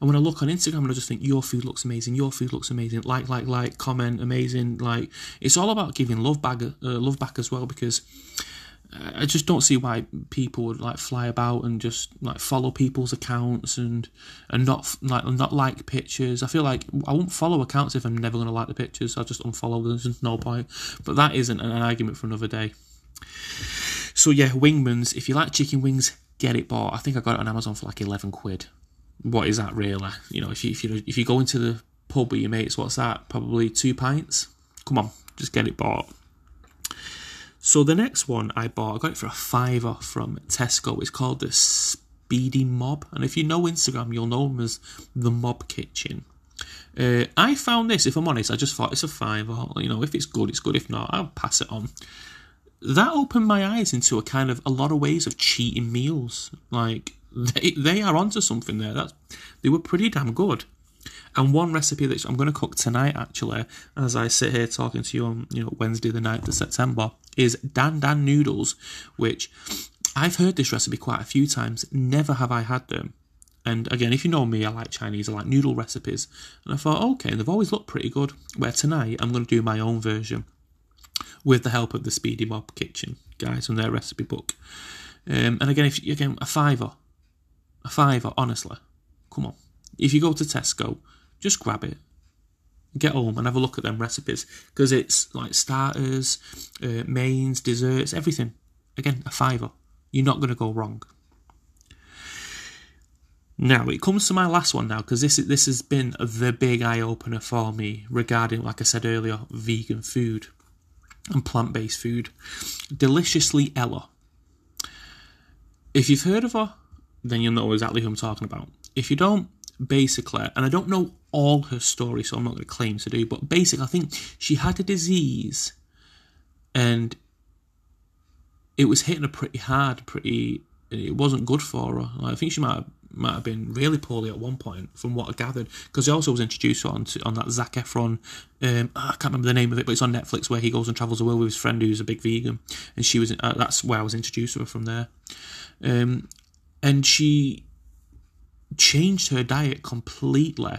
And when I look on Instagram and I just think your food looks amazing your food looks amazing like like like comment amazing like it's all about giving love back uh, love back as well because I just don't see why people would like fly about and just like follow people's accounts and and not like not like pictures. I feel like I won't follow accounts if I'm never to like the pictures. I'll just unfollow them. There's no point. But that isn't an argument for another day. So yeah, Wingmans. If you like chicken wings, get it bought. I think I got it on Amazon for like eleven quid. What is that really? You know, if you if you if you go into the pub with your mates, what's that? Probably two pints. Come on, just get it bought. So the next one I bought, I got it for a fiver from Tesco. It's called the Speedy Mob, and if you know Instagram, you'll know them as the Mob Kitchen. Uh, I found this, if I'm honest, I just thought it's a fiver. You know, if it's good, it's good. If not, I'll pass it on. That opened my eyes into a kind of a lot of ways of cheating meals. Like they they are onto something there. That's they were pretty damn good. And one recipe that I'm going to cook tonight, actually, as I sit here talking to you on you know Wednesday the 9th of September, is Dan Dan noodles, which I've heard this recipe quite a few times. Never have I had them. And again, if you know me, I like Chinese, I like noodle recipes. And I thought, okay, they've always looked pretty good. Where tonight I'm going to do my own version with the help of the Speedy Mob Kitchen guys from their recipe book. Um, and again, if again a fiver, a fiver, honestly, come on. If you go to Tesco, just grab it, get home and have a look at them recipes because it's like starters, uh, mains, desserts, everything. Again, a fiver. You're not going to go wrong. Now it comes to my last one now because this this has been the big eye opener for me regarding, like I said earlier, vegan food and plant based food. Deliciously Ella. If you've heard of her, then you'll know exactly who I'm talking about. If you don't, basically, and I don't know all her story, so I'm not going to claim to do, but basically, I think she had a disease and it was hitting her pretty hard, pretty. It wasn't good for her. I think she might have, might have been really poorly at one point, from what I gathered. Because he also was introduced on to, on that Zac Efron. Um, I can't remember the name of it, but it's on Netflix where he goes and travels the world with his friend who's a big vegan, and she was. Uh, that's where I was introduced to her from there. Um, and she changed her diet completely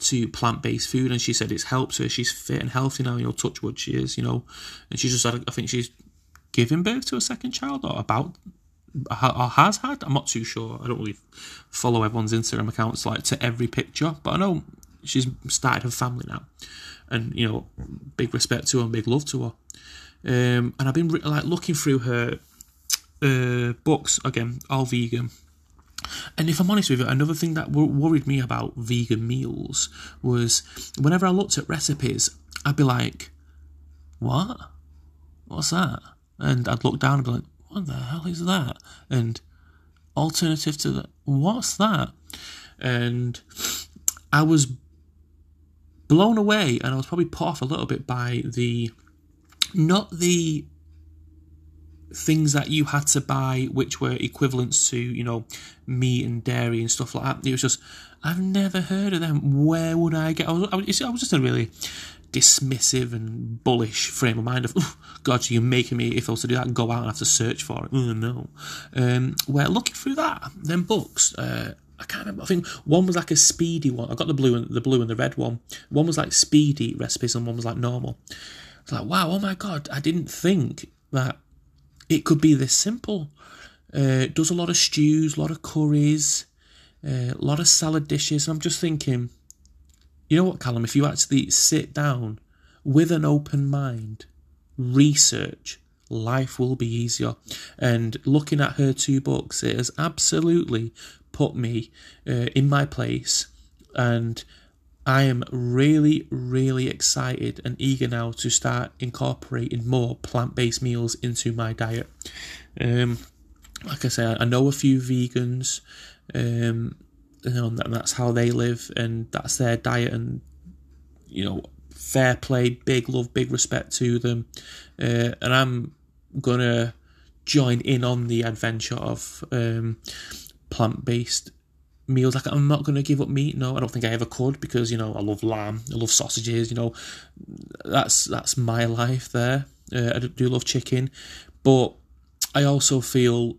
to plant based food, and she said it's helped her. She's fit and healthy now. You know, touch wood, she is. You know, and she's just had. I think she's giving birth to a second child, or about, or has had. I'm not too sure. I don't really follow everyone's Instagram accounts like to every picture, but I know she's started her family now, and you know, big respect to her and big love to her. Um, and I've been like looking through her uh, books again, all vegan and if I'm honest with you, another thing that worried me about vegan meals was whenever I looked at recipes, I'd be like, what? What's that? And I'd look down and be like, what the hell is that? And alternative to that, what's that? And I was blown away and I was probably put off a little bit by the, not the things that you had to buy which were equivalents to you know meat and dairy and stuff like that it was just i've never heard of them where would i get i was, I was, just a really dismissive and bullish frame of mind of oh, god you're making me if i was to do that go out and have to search for it oh no um looking through that then books uh I can't remember. I think one was like a speedy one. I got the blue and the blue and the red one. One was like speedy recipes, and one was like normal. It's like wow, oh my god! I didn't think that it could be this simple. Uh, does a lot of stews, a lot of curries, uh, a lot of salad dishes. I'm just thinking, you know what, Callum? If you actually sit down with an open mind, research, life will be easier. And looking at her two books, it has absolutely put me uh, in my place and I am really, really excited and eager now to start incorporating more plant based meals into my diet. Um, like I said, I know a few vegans, um, you know, and that's how they live and that's their diet, and you know, fair play, big love, big respect to them. Uh, and I'm gonna join in on the adventure of um, plant based meals. Like I'm not to give up meat. No, I don't think I ever could because you know I love lamb, I love sausages. You know, that's that's my life there. Uh, I do love chicken, but I also feel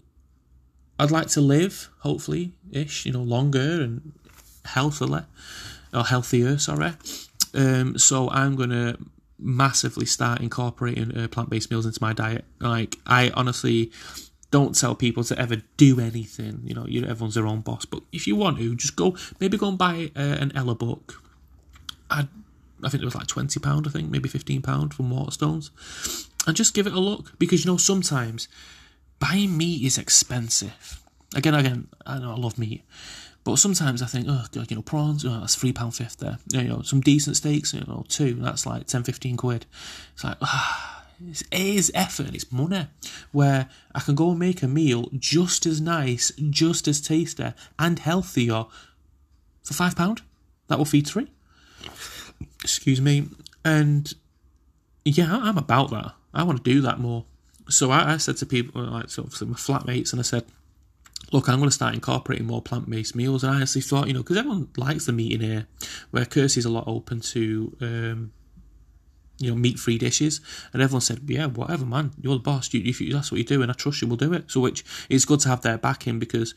I'd like to live, hopefully, ish. You know, longer and healthily or healthier. Sorry. Um, so I'm gonna massively start incorporating uh, plant-based meals into my diet. Like I honestly don't tell people to ever do anything. You know, you everyone's their own boss. But if you want to, just go. Maybe go and buy uh, an Ella book. I, I think it was like twenty pound. I think maybe fifteen pound from Waterstones, and just give it a look because you know sometimes buying meat is expensive. Again, again, I know I love meat, but sometimes I think, oh god, you know, prawns, oh, that's three pound fifty. You know, some decent steaks, you know, two, that's like 10, 15 quid. It's like, ah it is effort, and it's money. Where I can go and make a meal just as nice, just as tasty, and healthier for five pound. That will feed three. Excuse me. And yeah, I'm about that. I want to do that more. So I, I said to people, like sort of my flatmates, and I said, look, I'm going to start incorporating more plant based meals. And I honestly thought, you know, because everyone likes the meat in here, where Kirsty's a lot open to um, you know, meat free dishes. And everyone said, yeah, whatever, man, you're the boss. You, if you, that's what you do, and I trust you, we'll do it. So, which is good to have their backing because,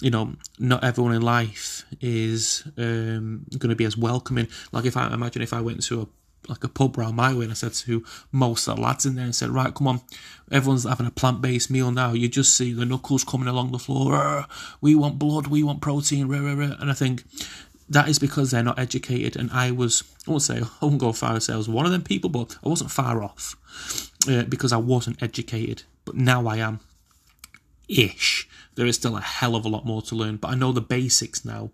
you know, not everyone in life is um, going to be as welcoming. Like, if I imagine if I went to a like a pub round my way and I said to most of the lads in there and said, right, come on, everyone's having a plant based meal now. You just see the knuckles coming along the floor. We want blood, we want protein, rah, rah, rah. and I think that is because they're not educated. And I was, I won't say, I won't go far as I was one of them people, but I wasn't far off uh, because I wasn't educated. But now I am ish. There is still a hell of a lot more to learn, but I know the basics now.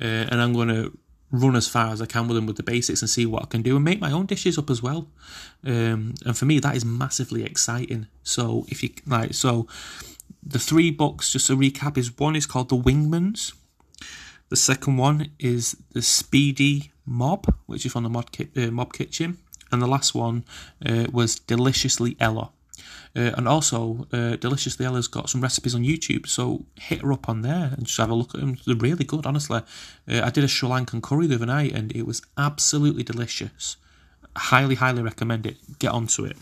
Uh, and I'm going to run as far as I can with them with the basics and see what I can do and make my own dishes up as well. Um, and for me, that is massively exciting. So if you like, so the three books, just to recap, is one is called The Wingmans the second one is the Speedy Mob, which is from the Mob, Ki- uh, Mob Kitchen. And the last one uh, was Deliciously Ella. Uh, and also, uh, Deliciously Ella's got some recipes on YouTube, so hit her up on there and just have a look at them. They're really good, honestly. Uh, I did a Sri Lankan curry the other night and it was absolutely delicious. Highly, highly recommend it. Get onto it.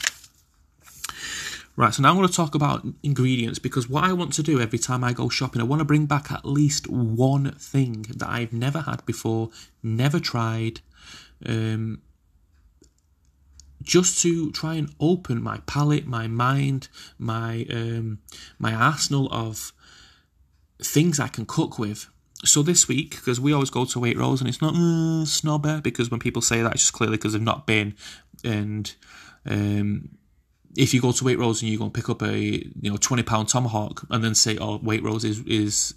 Right, so now I'm going to talk about ingredients because what I want to do every time I go shopping, I want to bring back at least one thing that I've never had before, never tried, um, just to try and open my palate, my mind, my um, my arsenal of things I can cook with. So this week, because we always go to Waitrose, and it's not uh, snobber because when people say that, it's just clearly because they've not been. And um, if you go to Waitrose and you go and pick up a you know twenty pound tomahawk, and then say, "Oh, Waitrose is is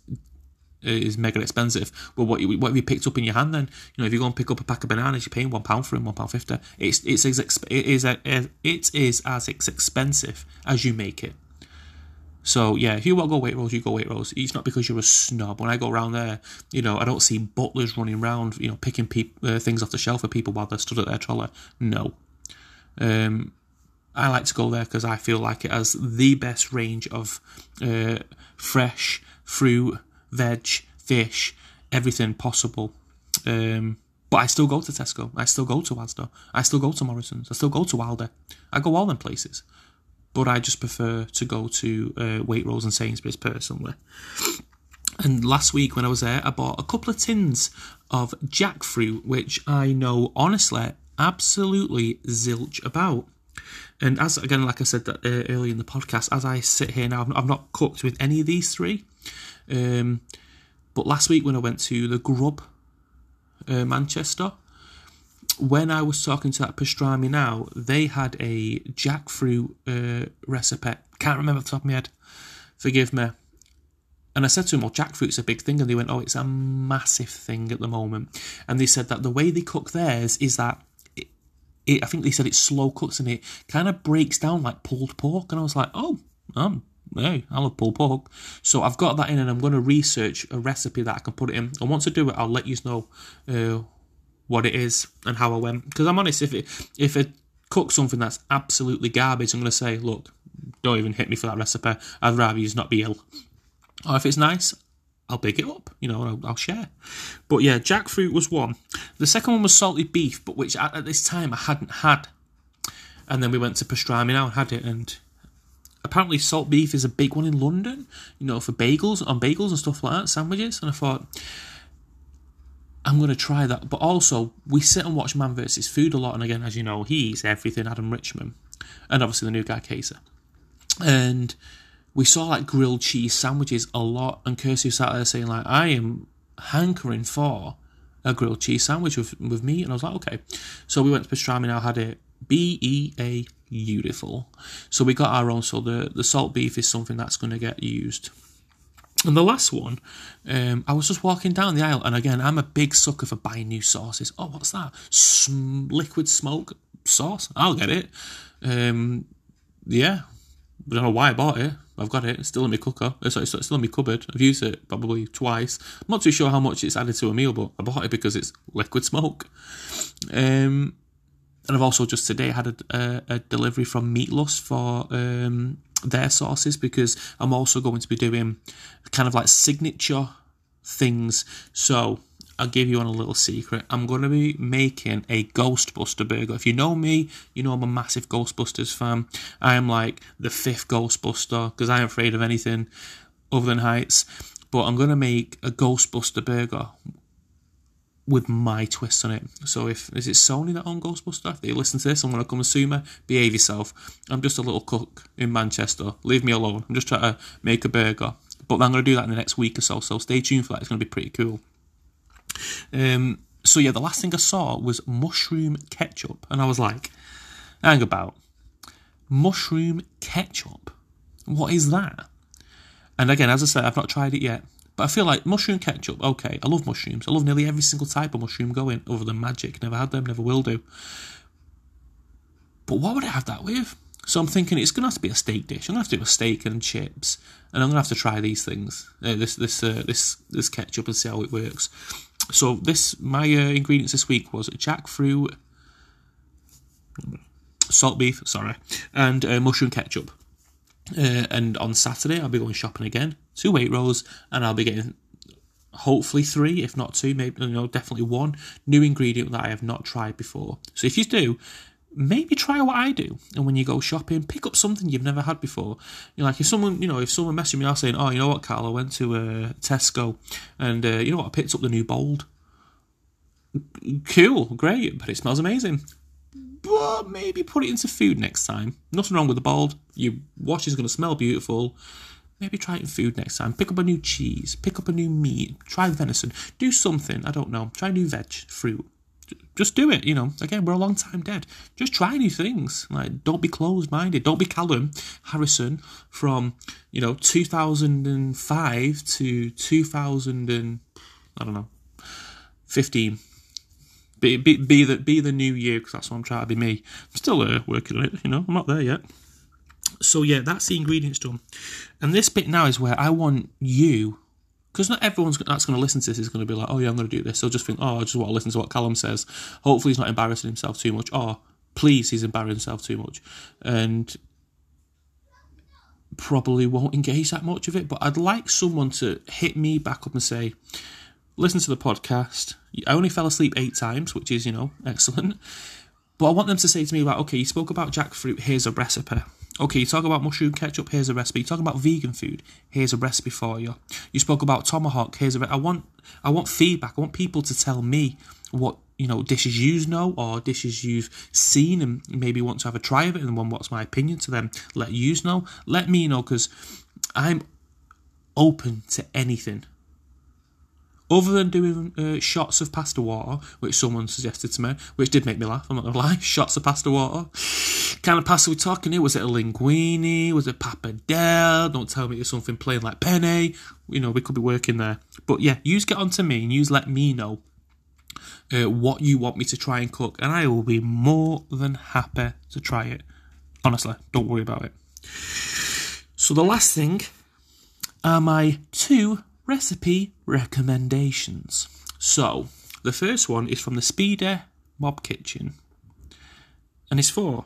is mega expensive. Well, what what have you picked up in your hand then? You know, if you go and pick up a pack of bananas, you're paying one pound for them, one pound fifty. It's it's exp- it is it is as expensive as you make it. So yeah, if you want to go Waitrose, you go Waitrose. It's not because you're a snob. When I go around there, you know, I don't see butlers running around, you know, picking peop- uh, things off the shelf for people while they're stood at their trolley. No. Um, I like to go there because I feel like it has the best range of uh, fresh fruit, veg, fish, everything possible. Um, but I still go to Tesco. I still go to Asda. I still go to Morrison's. I still go to Aldi. I go all them places. But I just prefer to go to uh, Waitrose and Sainsbury's personally. And last week when I was there, I bought a couple of tins of jackfruit, which I know honestly absolutely zilch about. And as again, like I said that uh, earlier in the podcast, as I sit here now, I've, I've not cooked with any of these three. Um, but last week when I went to the Grub uh, Manchester, when I was talking to that pastrami now, they had a jackfruit uh, recipe. Can't remember the top of my head. Forgive me. And I said to them, well, jackfruit's a big thing. And they went, oh, it's a massive thing at the moment. And they said that the way they cook theirs is that it, I think they said it's slow cooks and it kind of breaks down like pulled pork. And I was like, oh, um, hey, I love pulled pork. So I've got that in and I'm going to research a recipe that I can put it in. And once I do it, I'll let you know uh, what it is and how I went. Because I'm honest, if it if it cook something that's absolutely garbage, I'm going to say, look, don't even hit me for that recipe. I'd rather you not be ill. Or if it's nice, I'll big it up, you know, I'll, I'll, share. But yeah, jackfruit was one. The second one was salted beef, but which at, at, this time I hadn't had. And then we went to pastrami now and had it, and apparently salt beef is a big one in London, you know, for bagels, on bagels and stuff like that, sandwiches. And I thought, I'm going to try that. But also, we sit and watch Man vs. Food a lot. And again, as you know, he's everything Adam Richman. And obviously the new guy, Kaiser. And we saw like grilled cheese sandwiches a lot. And Kirsty sat there saying, like, I am hankering for a grilled cheese sandwich with, with meat. And I was like, okay. So we went to pastrami now, had it B E A beautiful. So we got our own. So the, the salt beef is something that's going to get used. And the last one, um, I was just walking down the aisle, and again, I'm a big sucker for buying new sauces. Oh, what's that? Sm- liquid smoke sauce? I'll get it. Um, yeah, I don't know why I bought it. I've got it. It's still in my cooker. It's, it's still in my cupboard. I've used it probably twice. I'm not too sure how much it's added to a meal, but I bought it because it's liquid smoke. Um, and I've also just today had a, a, a delivery from Meatless for um, their sauces because I'm also going to be doing kind of like signature things. So I'll give you on a little secret. I'm going to be making a Ghostbuster burger. If you know me, you know I'm a massive Ghostbusters fan. I am like the fifth Ghostbuster because I am afraid of anything other than heights. But I'm going to make a Ghostbuster burger with my twist on it. So if is it Sony that own Ghostbuster? If they listen to this I'm to come and sue me, behave yourself. I'm just a little cook in Manchester. Leave me alone. I'm just trying to make a burger. But I'm going to do that in the next week or so. So stay tuned for that. It's going to be pretty cool. Um. So yeah, the last thing I saw was mushroom ketchup, and I was like, "Hang about, mushroom ketchup? What is that?" And again, as I said, I've not tried it yet. But I feel like mushroom ketchup, okay, I love mushrooms. I love nearly every single type of mushroom going, other than magic. Never had them, never will do. But what would I have that with? So I'm thinking it's going to have to be a steak dish. I'm going to have to do a steak and chips, and I'm going to have to try these things, uh, this this uh, this this ketchup, and see how it works. So this my uh, ingredients this week was jackfruit, salt beef, sorry, and uh, mushroom ketchup. Uh, and on Saturday, I'll be going shopping again to Waitrose, and I'll be getting hopefully three, if not two, maybe you know, definitely one new ingredient that I have not tried before. So if you do, maybe try what I do. And when you go shopping, pick up something you've never had before. You know, like if someone, you know, if someone messaged me out saying, "Oh, you know what, Carl, I went to uh, Tesco, and uh, you know what, I picked up the new Bold." Cool, great, but it smells amazing. But maybe put it into food next time. Nothing wrong with the Bold. Your wash is going to smell beautiful. Maybe try it in food next time. Pick up a new cheese. Pick up a new meat. Try venison. Do something. I don't know. Try new veg, fruit just do it. You know, again, we're a long time dead. Just try new things. Like, don't be closed minded. Don't be Callum Harrison from you know 2005 to 2000 and I don't know 15. Be, be, be the be the new year because that's what I'm trying to be me. I'm still uh, working on it. You know, I'm not there yet. So yeah, that's the ingredients done. And this bit now is where I want you because not everyone's that's going to listen to this is going to be like, oh yeah, I'm going to do this. They'll just think, oh, I just want to listen to what Callum says. Hopefully, he's not embarrassing himself too much. Or please, he's embarrassing himself too much, and probably won't engage that much of it. But I'd like someone to hit me back up and say, listen to the podcast. I only fell asleep eight times, which is you know excellent. But I want them to say to me about, okay, you spoke about jackfruit. Here's a recipe. Okay, you talk about mushroom ketchup. Here's a recipe. You talk about vegan food. Here's a recipe for you. You spoke about tomahawk. Here's a. Re- I want. I want feedback. I want people to tell me what you know dishes you know or dishes you've seen and maybe want to have a try of it and one what's my opinion to them. Let you know. Let me know because I'm open to anything. Other than doing uh, shots of pasta water, which someone suggested to me, which did make me laugh, I'm not gonna lie, shots of pasta water. kind of pasta we're talking here? Was it a linguine? Was it pappardelle? Don't tell me it's something plain like penne. You know, we could be working there. But yeah, use get on to me and use let me know uh, what you want me to try and cook, and I will be more than happy to try it. Honestly, don't worry about it. So the last thing are my two recipe recommendations. So, the first one is from the Speedy Mob Kitchen, and it's for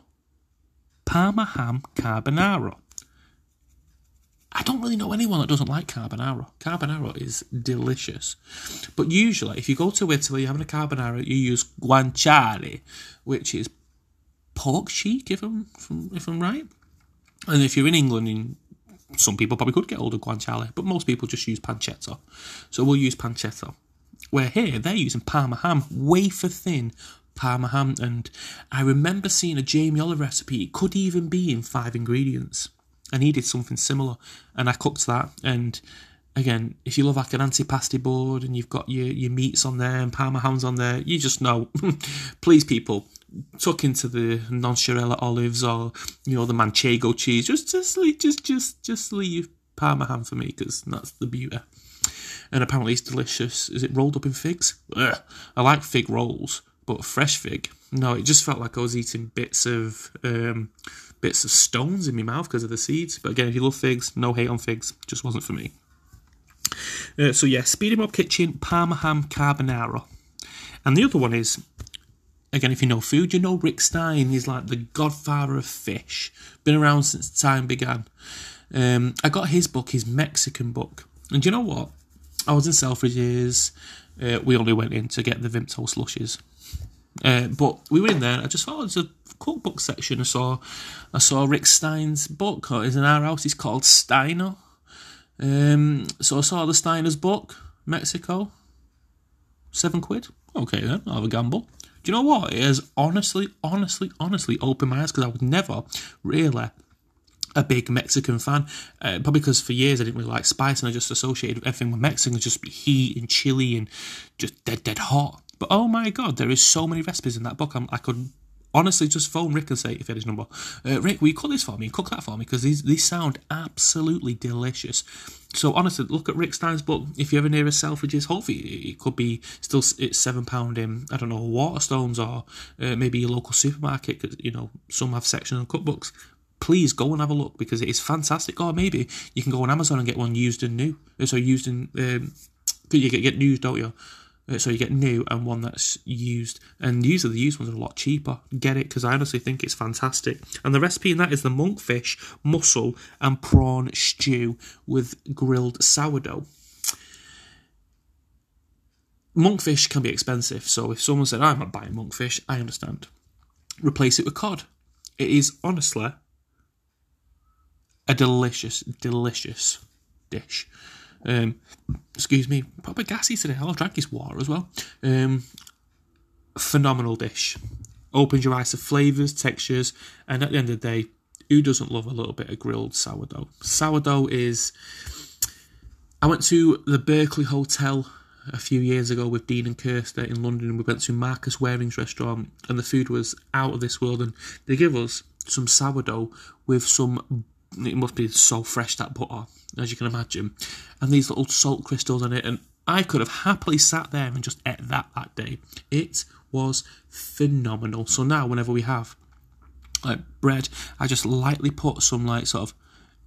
Parma ham carbonara. I don't really know anyone that doesn't like carbonara. Carbonara is delicious. But usually, if you go to Italy, you're having a carbonara, you use guanciale, which is pork cheek, if I'm, if I'm right. And if you're in England, some people probably could get hold of guanciale, but most people just use pancetta. So we'll use pancetta. Where here, they're using Parma ham, wafer thin Parma ham. And I remember seeing a Jamie Oliver recipe. It could even be in five ingredients. I needed something similar. And I cooked that. And again, if you love like an antipasti board and you've got your, your meats on there and Parma hams on there, you just know. Please, people, tuck into the Nocellara olives or you know the manchego cheese. Just just leave, just just just leave Parma ham for me because that's the beauty. And apparently it's delicious. Is it rolled up in figs? Ugh. I like fig rolls, but fresh fig. No, it just felt like I was eating bits of um, bits of stones in my mouth because of the seeds. But again, if you love figs, no hate on figs. Just wasn't for me. Uh, so yeah, Speedy Mob Kitchen Parma ham carbonara, and the other one is again, if you know food, you know Rick Stein. He's like the godfather of fish. Been around since time began. Um, I got his book, his Mexican book. And you know what? I was in Selfridges. Uh, we only went in to get the Vimto slushes. Uh, but we were in there. I just thought it was a cookbook section. I saw, I saw Rick Stein's book. It's in our house. It's called Steiner. Um, so I saw the Steiner's book, Mexico. Seven quid. Okay then, I'll have a gamble. Do you know what? It has honestly, honestly, honestly opened my eyes because I was never really a big Mexican fan. Uh, probably because for years I didn't really like spice and I just associated everything with Mexican just be heat and chili and just dead, dead hot. But oh my god, there is so many recipes in that book. I'm, i could honestly just phone Rick and say, if he had his number, uh, Rick, will you cook this for me cook that for me? Because these, these sound absolutely delicious. So honestly, look at Rick Stein's book. If you ever near a Selfridges, hopefully it could be still it's seven pound in I don't know Waterstones or uh, maybe your local supermarket. Cause, you know some have sections on cookbooks. Please go and have a look because it is fantastic. Or maybe you can go on Amazon and get one used and new. Uh, so used and um, you get get news, don't you? Uh, so you get new and one that's used. And usually the used ones are a lot cheaper. Get it because I honestly think it's fantastic. And the recipe in that is the monkfish, mussel, and prawn stew with grilled sourdough. Monkfish can be expensive, so if someone said, I'm not buying monkfish, I understand. replace it with cod. It is honestly a delicious, delicious dish. Um, excuse me, proper gassy today. I'll drink his water as well. Um, phenomenal dish. Opens your eyes to flavours, textures, and at the end of the day, who doesn't love a little bit of grilled sourdough? Sourdough is. I went to the Berkeley Hotel a few years ago with Dean and Kirsta in London. We went to Marcus Wareing's restaurant, and the food was out of this world. And they give us some sourdough with some. It must be so fresh that butter, as you can imagine, and these little salt crystals in it. And I could have happily sat there and just ate that that day. It was phenomenal. So now, whenever we have like bread, I just lightly put some like sort of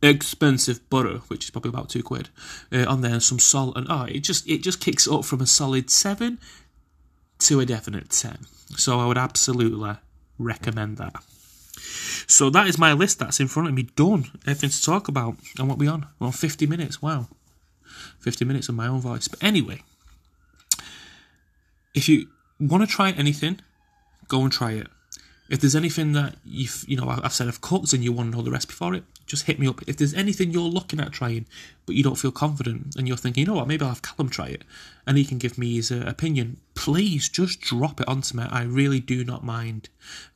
expensive butter, which is probably about two quid, uh, on there, and some salt, and oh, it just it just kicks up from a solid seven to a definite ten. So I would absolutely recommend that. So that is my list that's in front of me, done. Everything to talk about. And what we on? Well, 50 minutes. Wow. 50 minutes of my own voice. But anyway, if you want to try anything, go and try it. If there's anything that you've, you know, I've said I've cooked and you want to know the recipe for it, just hit me up. If there's anything you're looking at trying, but you don't feel confident and you're thinking, you know what, maybe I'll have Callum try it and he can give me his uh, opinion, please just drop it onto me. I really do not mind.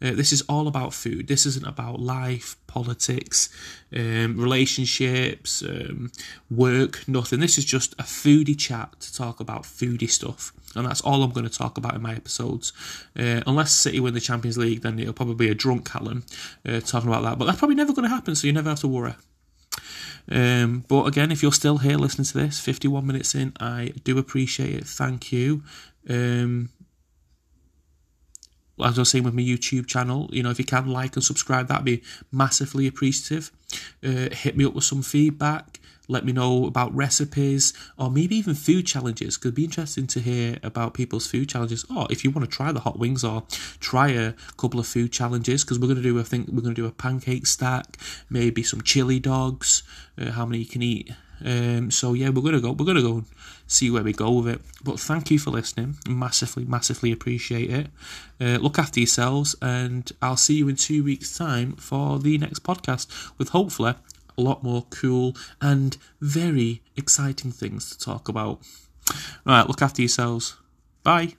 Uh, this is all about food. This isn't about life, politics, um, relationships, um, work, nothing. This is just a foodie chat to talk about foodie stuff. And that's all I'm going to talk about in my episodes. Uh, unless City win the Champions League, then it'll probably be a drunk Callum uh, talking about that. But that's probably never going to happen, so you never have to worry. Um, but again, if you're still here listening to this, 51 minutes in, I do appreciate it. Thank you. Um, as I was saying with my YouTube channel, you know, if you can like and subscribe, that'd be massively appreciative. Uh, hit me up with some feedback. Let me know about recipes or maybe even food challenges. Could be interesting to hear about people's food challenges. Or if you want to try the hot wings or try a couple of food challenges, because we're going to do, I think we're to do a pancake stack, maybe some chili dogs, uh, how many you can eat. Um, so yeah, we're gonna go. We're gonna go see where we go with it. But thank you for listening. Massively, massively appreciate it. Uh, look after yourselves, and I'll see you in two weeks' time for the next podcast with hopefully a lot more cool and very exciting things to talk about. All right, look after yourselves. Bye.